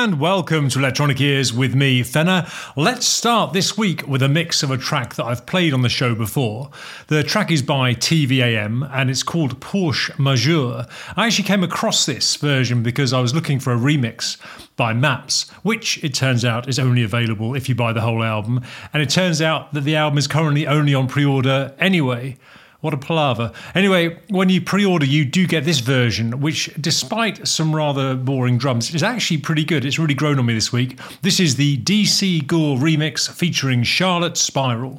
and welcome to Electronic Ears with me, Fenner. Let's start this week with a mix of a track that I've played on the show before. The track is by TVAM and it's called Porsche Majeure. I actually came across this version because I was looking for a remix by Maps, which it turns out is only available if you buy the whole album. And it turns out that the album is currently only on pre order anyway. What a palaver. Anyway, when you pre order, you do get this version, which, despite some rather boring drums, is actually pretty good. It's really grown on me this week. This is the DC Gore remix featuring Charlotte Spiral.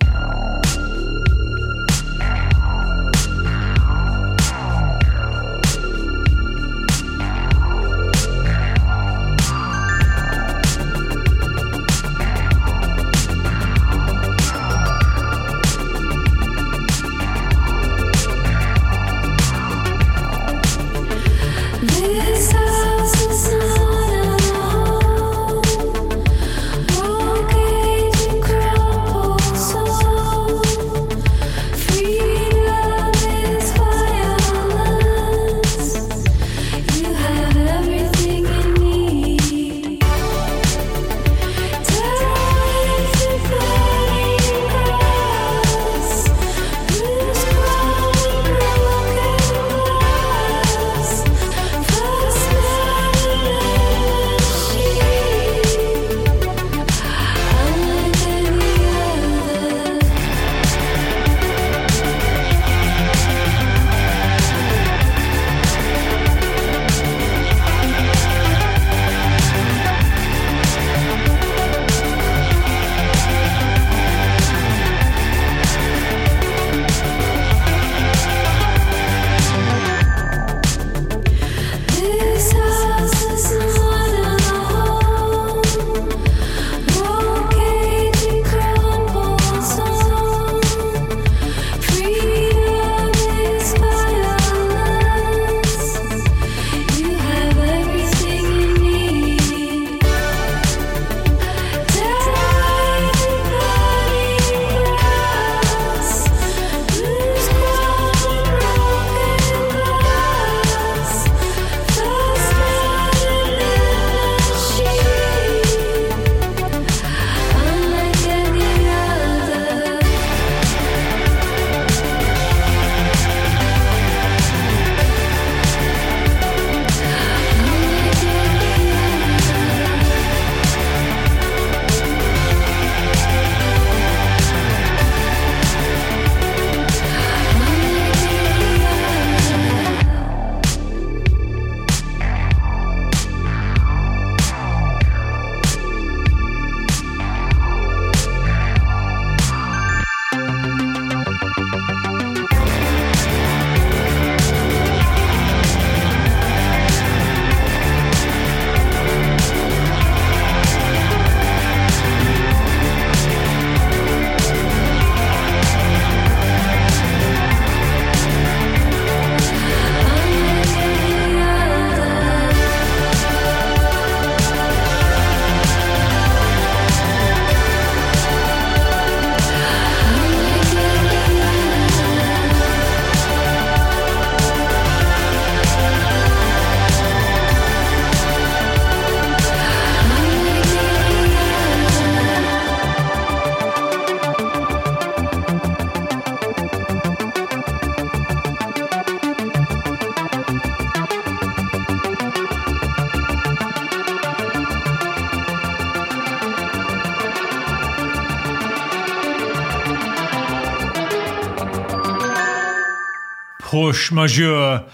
push-mesure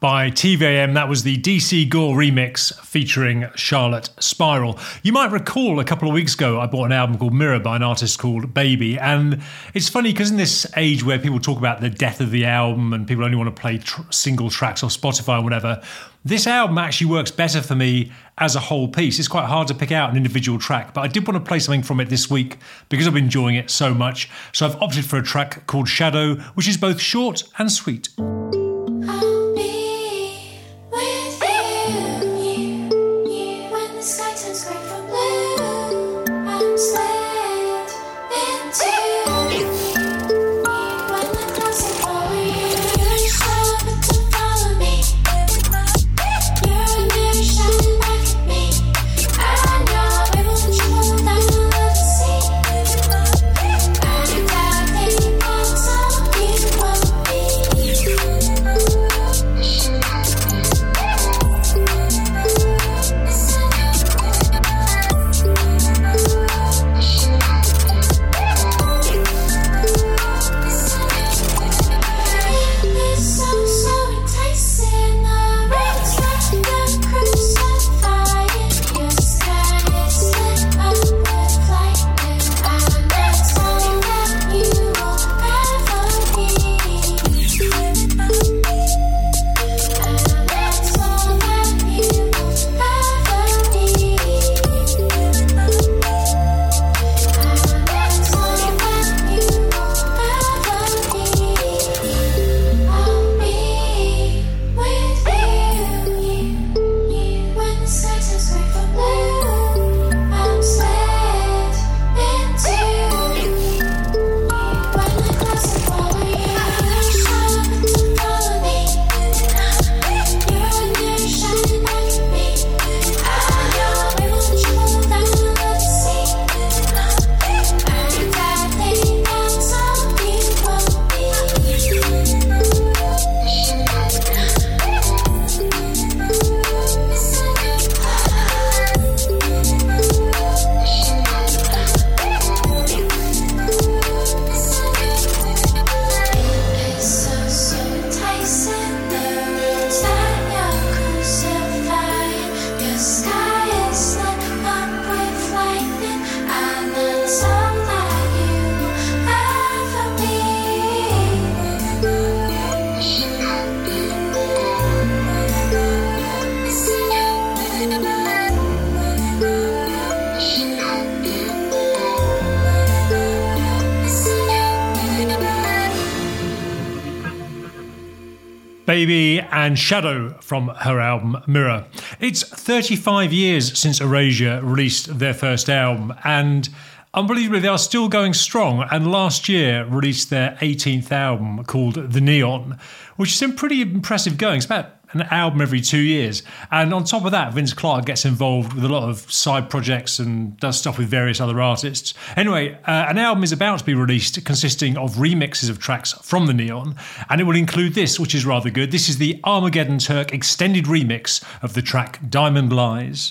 by TVAM. That was the DC Gore remix featuring Charlotte Spiral. You might recall a couple of weeks ago, I bought an album called Mirror by an artist called Babii. And it's funny because in this age where people talk about the death of the album and people only want to play tr- single tracks off Spotify or whatever, this album actually works better for me as a whole piece. It's quite hard to pick out an individual track, but I did want to play something from it this week because I've been enjoying it so much. So I've opted for a track called Shadow, which is both short and sweet. Shadow from her album Mirror. It's 35 years since Erasure released their first album, and unbelievably, they are still going strong. And last year released their 18th album called The Neon, which is some pretty impressive going. It's about an album every two years. And on top of that, Vince Clarke gets involved with a lot of side projects and does stuff with various other artists. Anyway, uh, an album is about to be released consisting of remixes of tracks from the Neon, and it will include this, which is rather good. This is the Armageddon Turk extended remix of the track Diamond Lies.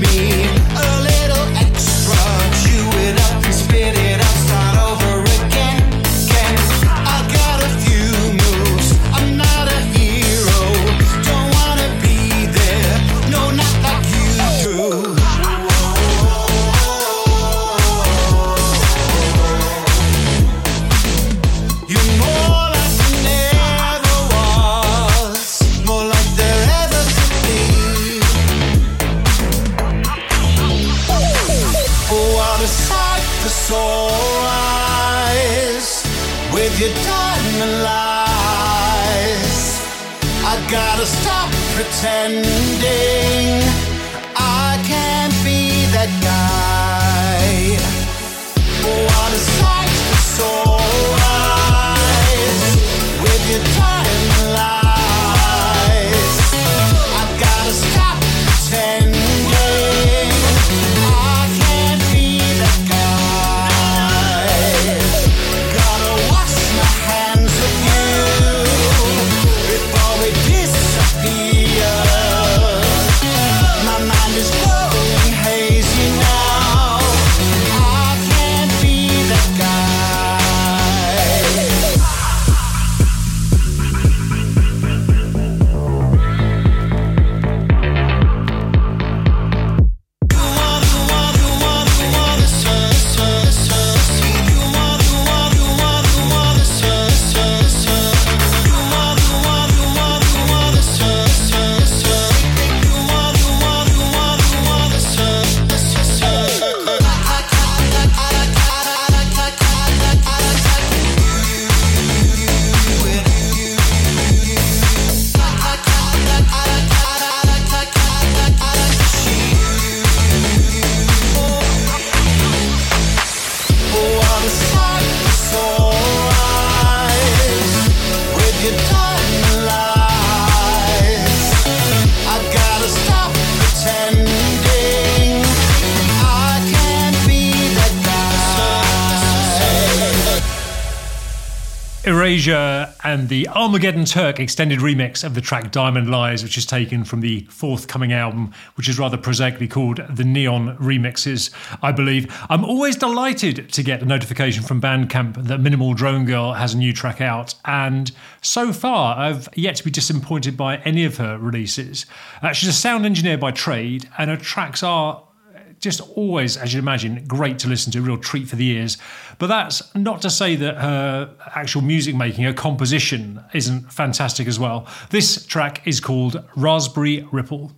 me. And the Armageddon Turk extended remix of the track Diamond Lies, which is taken from the forthcoming album, which is rather prosaically called The Neon Remixes, I believe. I'm always delighted to get a notification from Bandcamp that Minimal Drone Girl has a new track out, and so far I've yet to be disappointed by any of her releases. Uh, she's a sound engineer by trade, and her tracks are just always, as you'd imagine, great to listen to, a real treat for the ears. But that's not to say that her actual music making, her composition, isn't fantastic as well. This track is called Raspberry Ripple.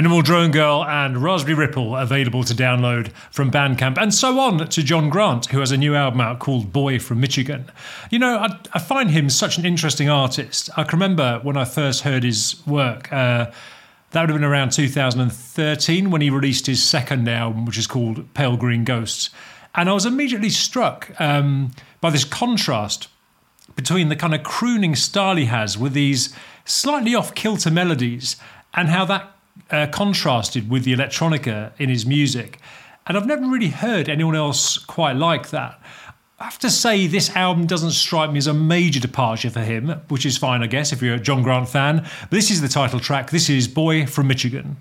Minimal Drone Girl and Raspberry Ripple available to download from Bandcamp, and so on to John Grant, who has a new album out called Boy from Michigan. You know, I, I find him such an interesting artist. I can remember when I first heard his work. Uh, that would have been around 2013 when he released his second album, which is called Pale Green Ghosts. And I was immediately struck um, by this contrast between the kind of crooning style he has with these slightly off kilter melodies and how that uh, contrasted with the electronica in his music. And I've never really heard anyone else quite like that. I have to say, this album doesn't strike me as a major departure for him, which is fine, I guess, if you're a John Grant fan. But this is the title track. This is Boy from Michigan.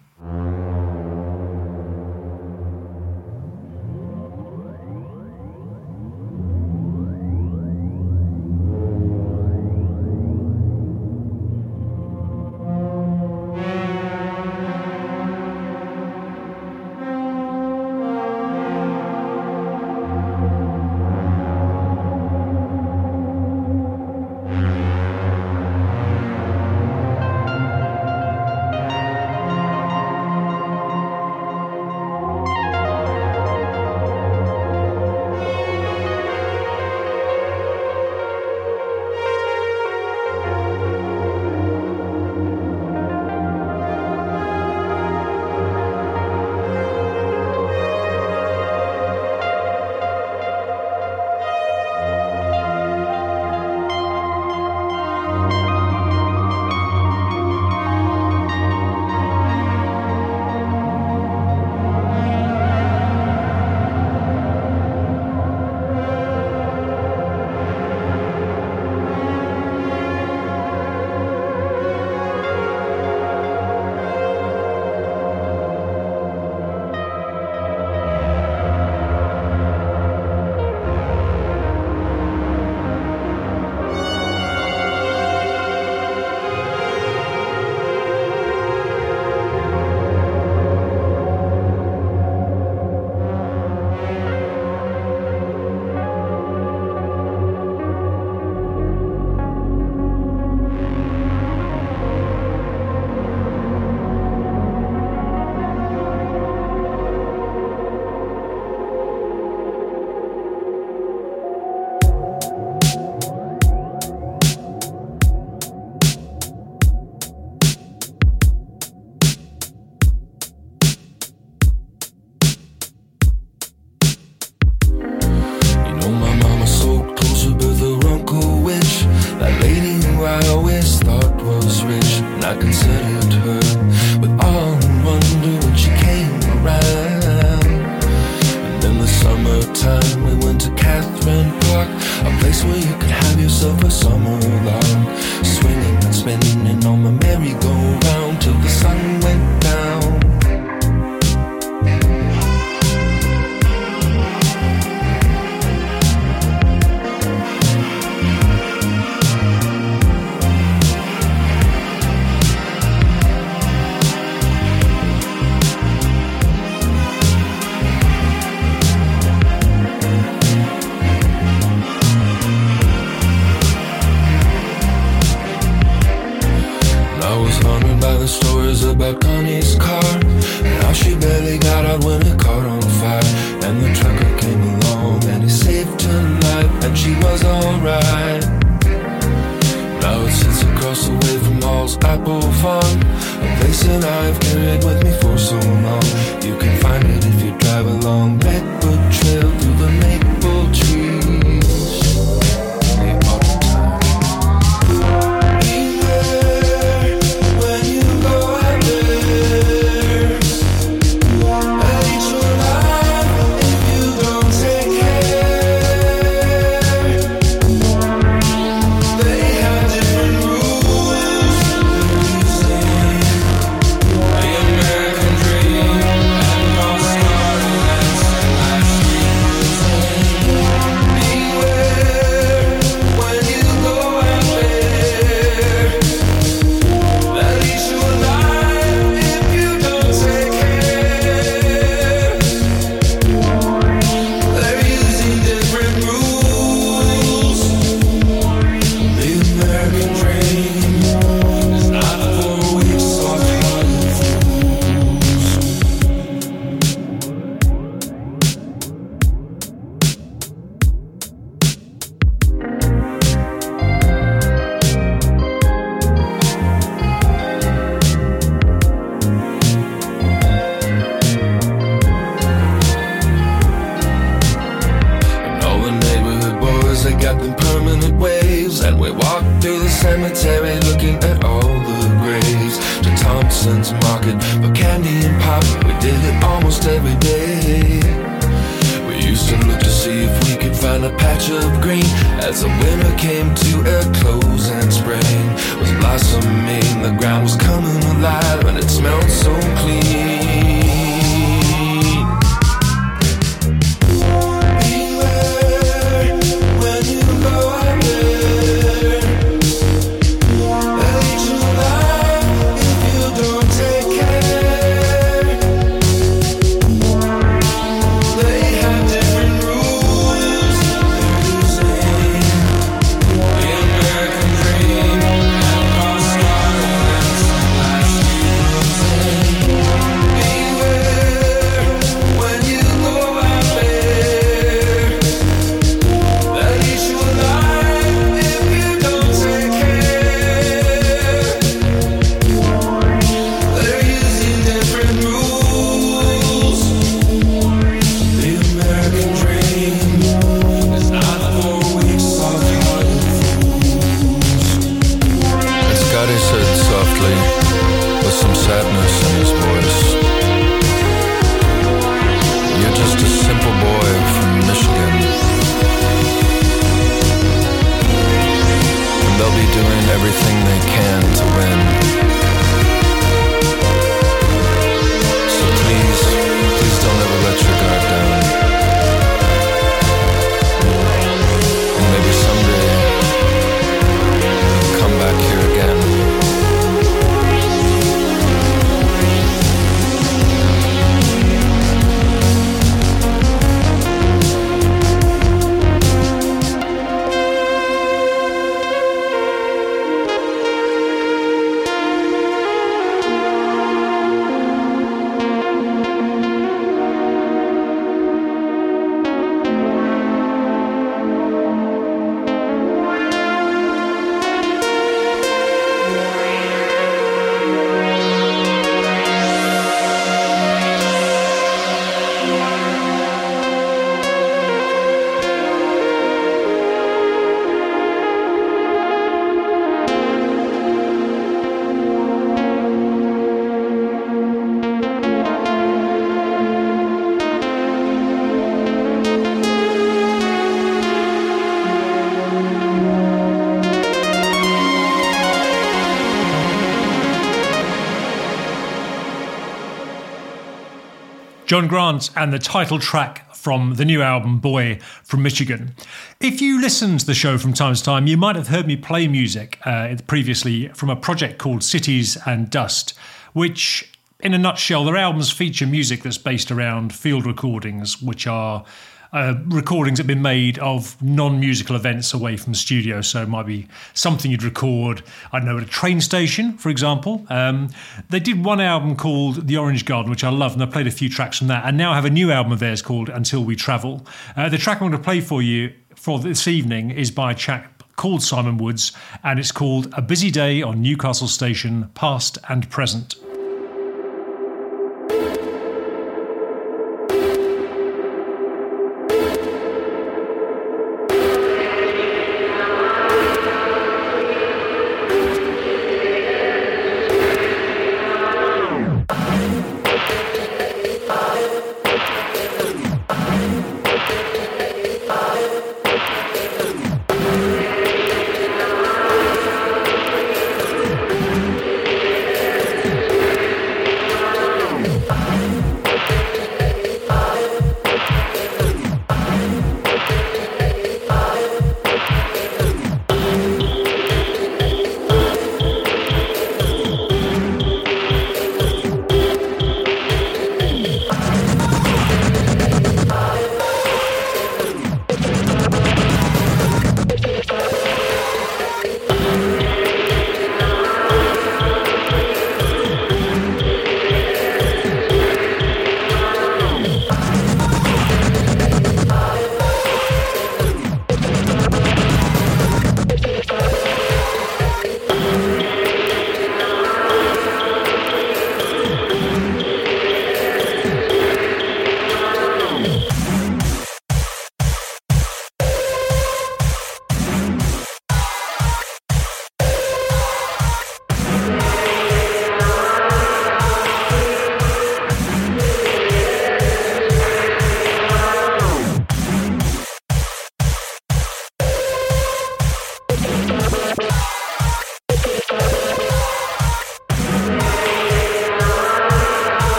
walls I move A place that I've carried with me for so long. You can find it if you drive along. Redwood Trail through the neighborhood John Grant and the title track from the new album Boy from Michigan. If you listen to the show from time to time, you might have heard me play music uh, previously from a project called Cities and Dust, which, in a nutshell, their albums feature music that's based around field recordings, which are uh, recordings have been made of non-musical events away from the studio. So it might be something you'd record, I don't know, at a train station, for example. Um, they did one album called The Orange Garden, which I love, and I played a few tracks from that. And now I have a new album of theirs called Until We Travel. Uh, the track I'm going to play for you for this evening is by a chap called Simon Woods, and it's called A Busy Day on Newcastle Station, Past and Present.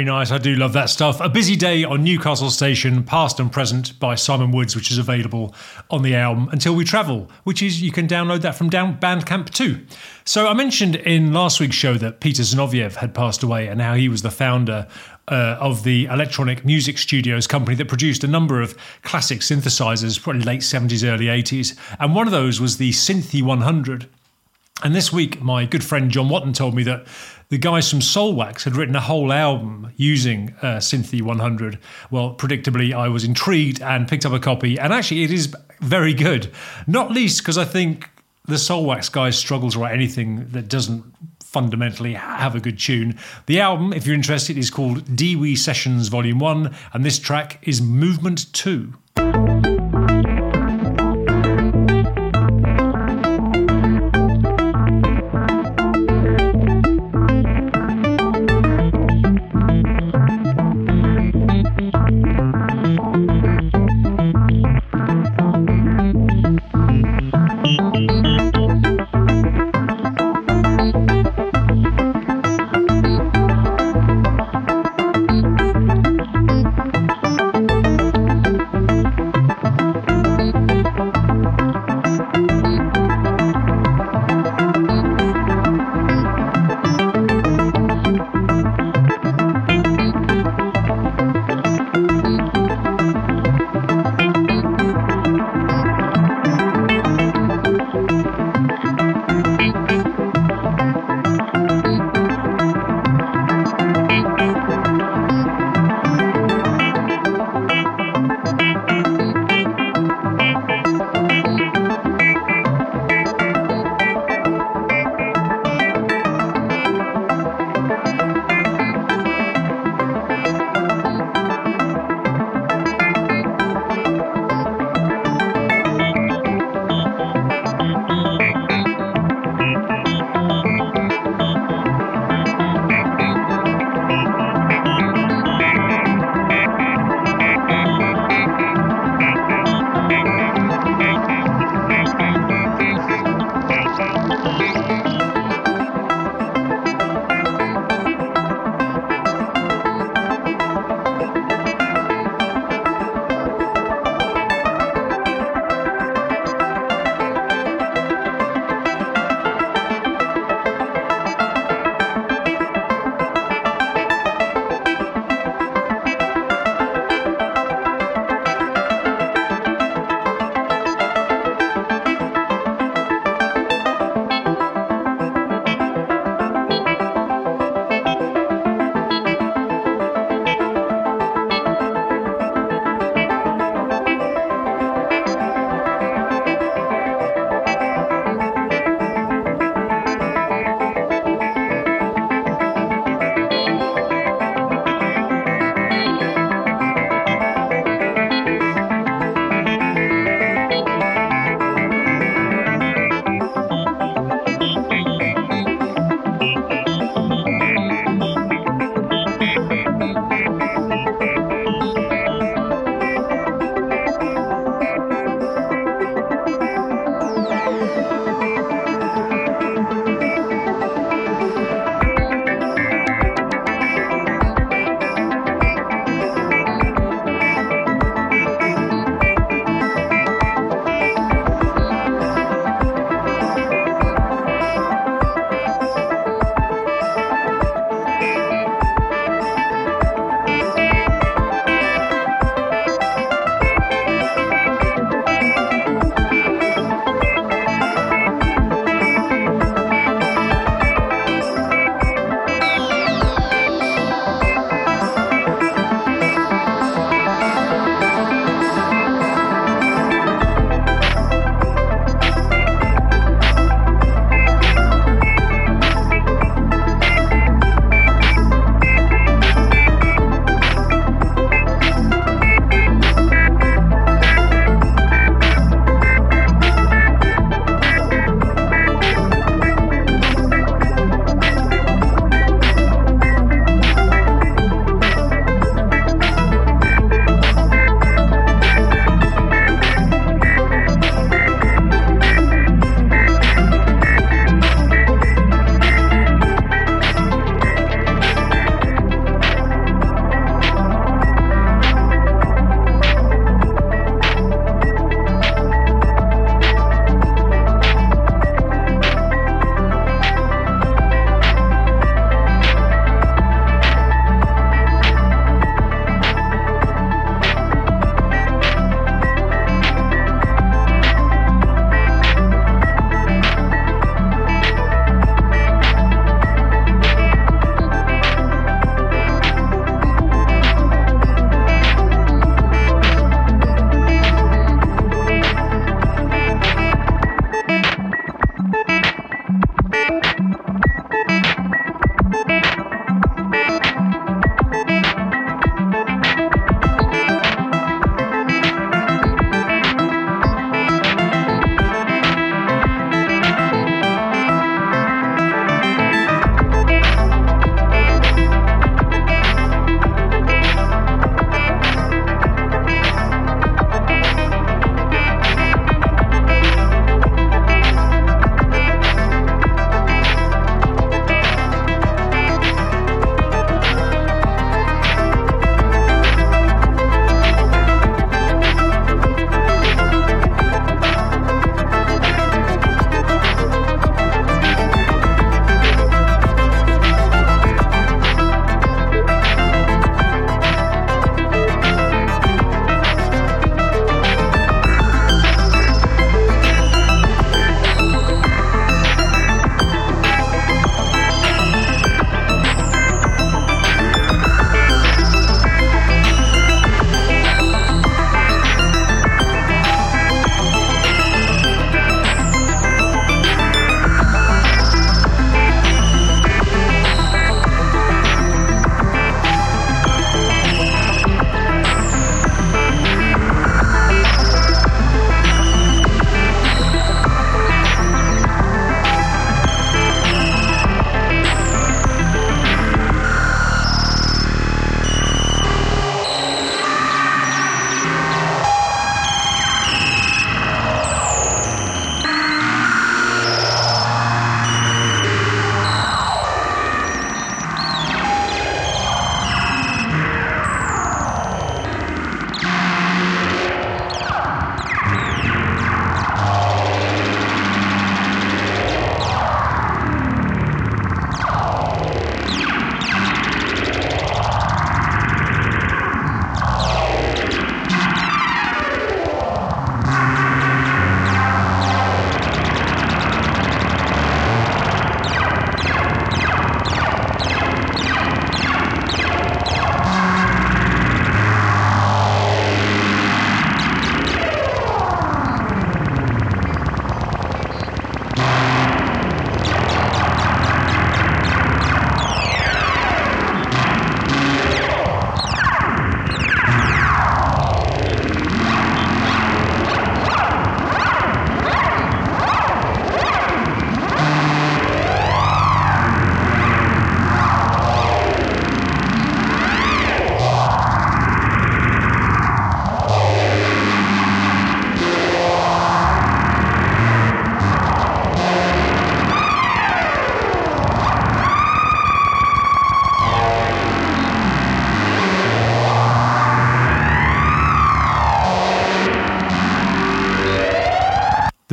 Very nice. I do love that stuff. A busy day on Newcastle Station, past and present by Simon Woods, which is available on the album Until We Travel, which is you can download that from down Bandcamp too. So I mentioned in last week's show that Peter Zinovieff had passed away and how he was the founder uh, of the electronic music studios company that produced a number of classic synthesizers, probably late 70s, early 80s. And one of those was the Synthi 100. And this week, my good friend John Watton told me that the guys from Soulwax had written a whole album using uh, Synthi 100. Well, predictably, I was intrigued and picked up a copy, and actually, it is very good. Not least because I think the Soulwax guys struggle to write anything that doesn't fundamentally have a good tune. The album, if you're interested, is called Deewee Sessions Volume 1, and this track is Movement 2.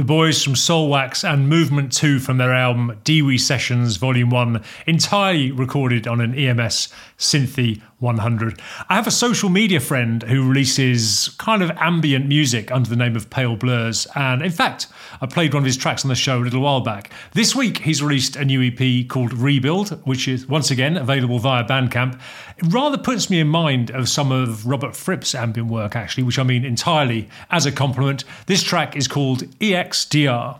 Boys from Soulwax and Movement 2 from their album Deewee Sessions Volume 1, entirely recorded on an EMS Synthi 100. I have a social media friend who releases kind of ambient music under the name of Pale Blurs, and in fact, I played one of his tracks on the show a little while back. This week, he's released a new EP called Rebuild, which is once again available via Bandcamp. It rather puts me in mind of some of Robert Fripp's ambient work, actually, which I mean entirely as a compliment. This track is called EXDR.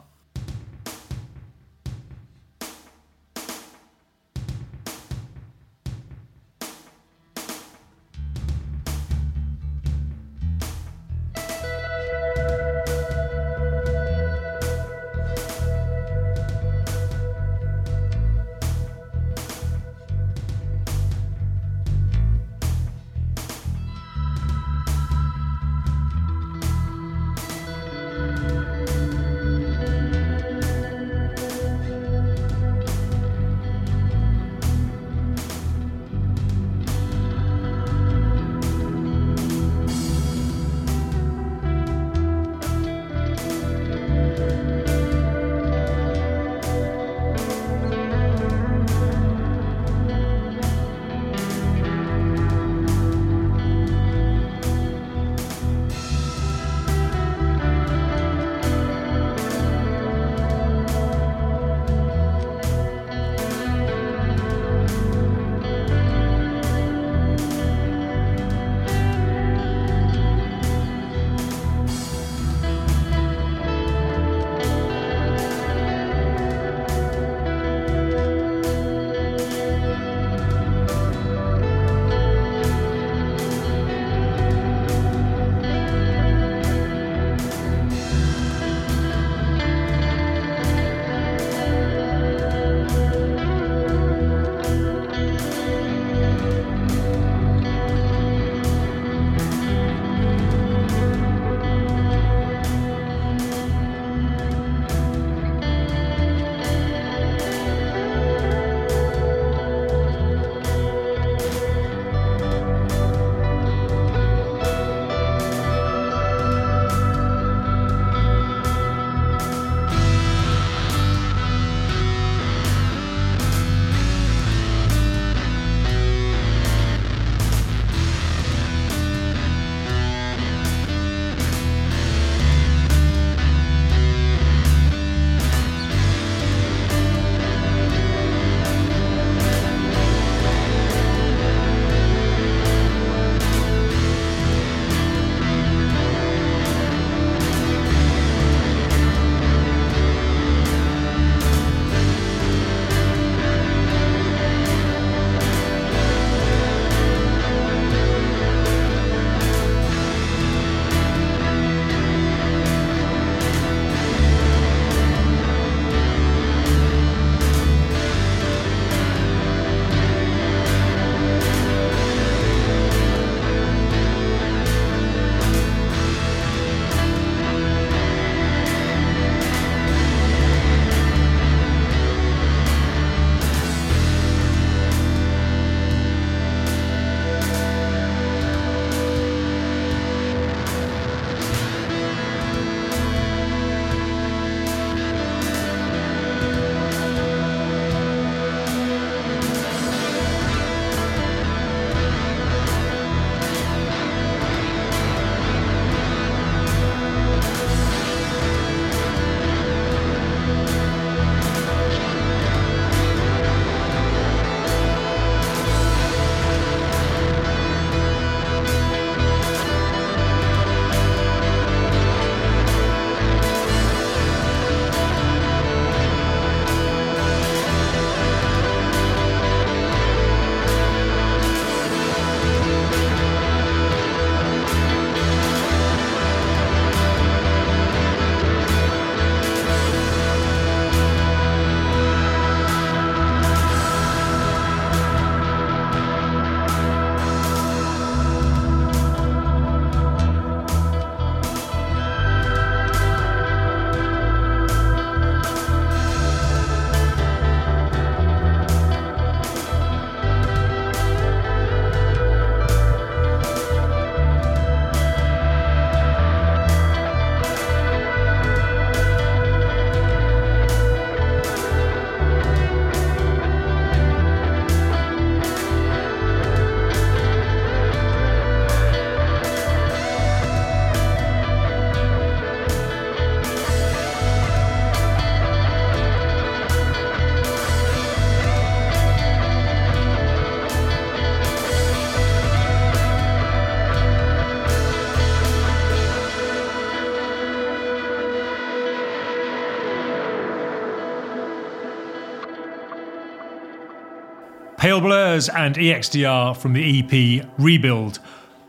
Blurs and EXDR from the EP Rebuild.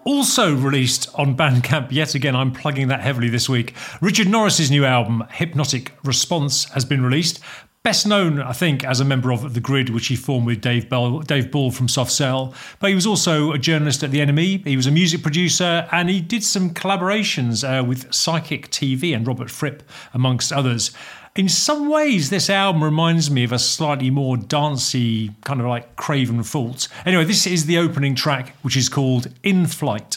Also released on Bandcamp, yet again, I'm plugging that heavily this week. Richard Norris's new album, Hypnotic Response, has been released. Best known, I think, as a member of The Grid, which he formed with Dave, Bell, Dave Ball from Soft Cell. But he was also a journalist at The NME, he was a music producer, and he did some collaborations uh, with Psychic TV and Robert Fripp, amongst others. In some ways, this album reminds me of a slightly more dancey, kind of like Craven Fault. Anyway, this is the opening track, which is called In Flight.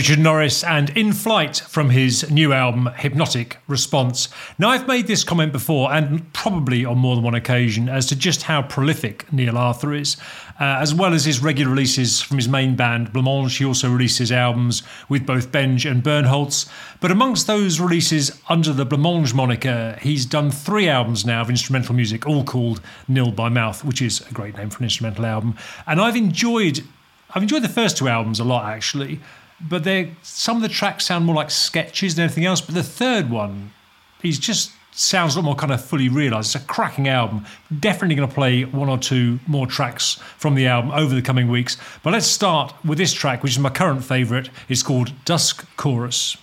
Richard Norris and In Flight from his new album Hypnotic Response. Now, I've made this comment before and probably on more than one occasion as to just how prolific Neil Arthur is. Uh, as well as his regular releases from his main band Blancmange, he also releases albums with both Benge and Bernholz. But amongst those releases under the Blancmange moniker, he's done three albums now of instrumental music, all called Nil by Mouth, which is a great name for an instrumental album. And I've enjoyed I've enjoyed the first two albums a lot actually but they some of the tracks sound more like sketches than anything else. But the third one, he's just sounds a lot more kind of fully realised. It's a cracking album. Definitely going to play one or two more tracks from the album over the coming weeks. But let's start with this track, which is my current favourite. It's called Dusk Chorus.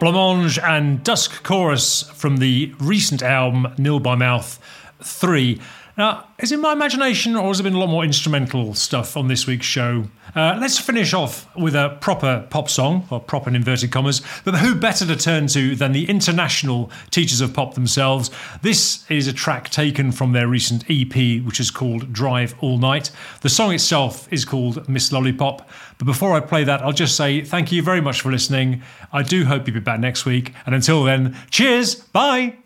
Blancmange and Dusk Chorus from the recent album Nil by Mouth 3. Now, is it my imagination or has there been a lot more instrumental stuff on this week's show? Uh, let's finish off with a proper pop song, or proper in inverted commas, but who better to turn to than the international teachers of pop themselves? This is a track taken from their recent EP, which is called Drive All Night. The song itself is called Miss Lollipop. But before I play that, I'll just say thank you very much for listening. I do hope you'll be back next week. And until then, cheers, bye.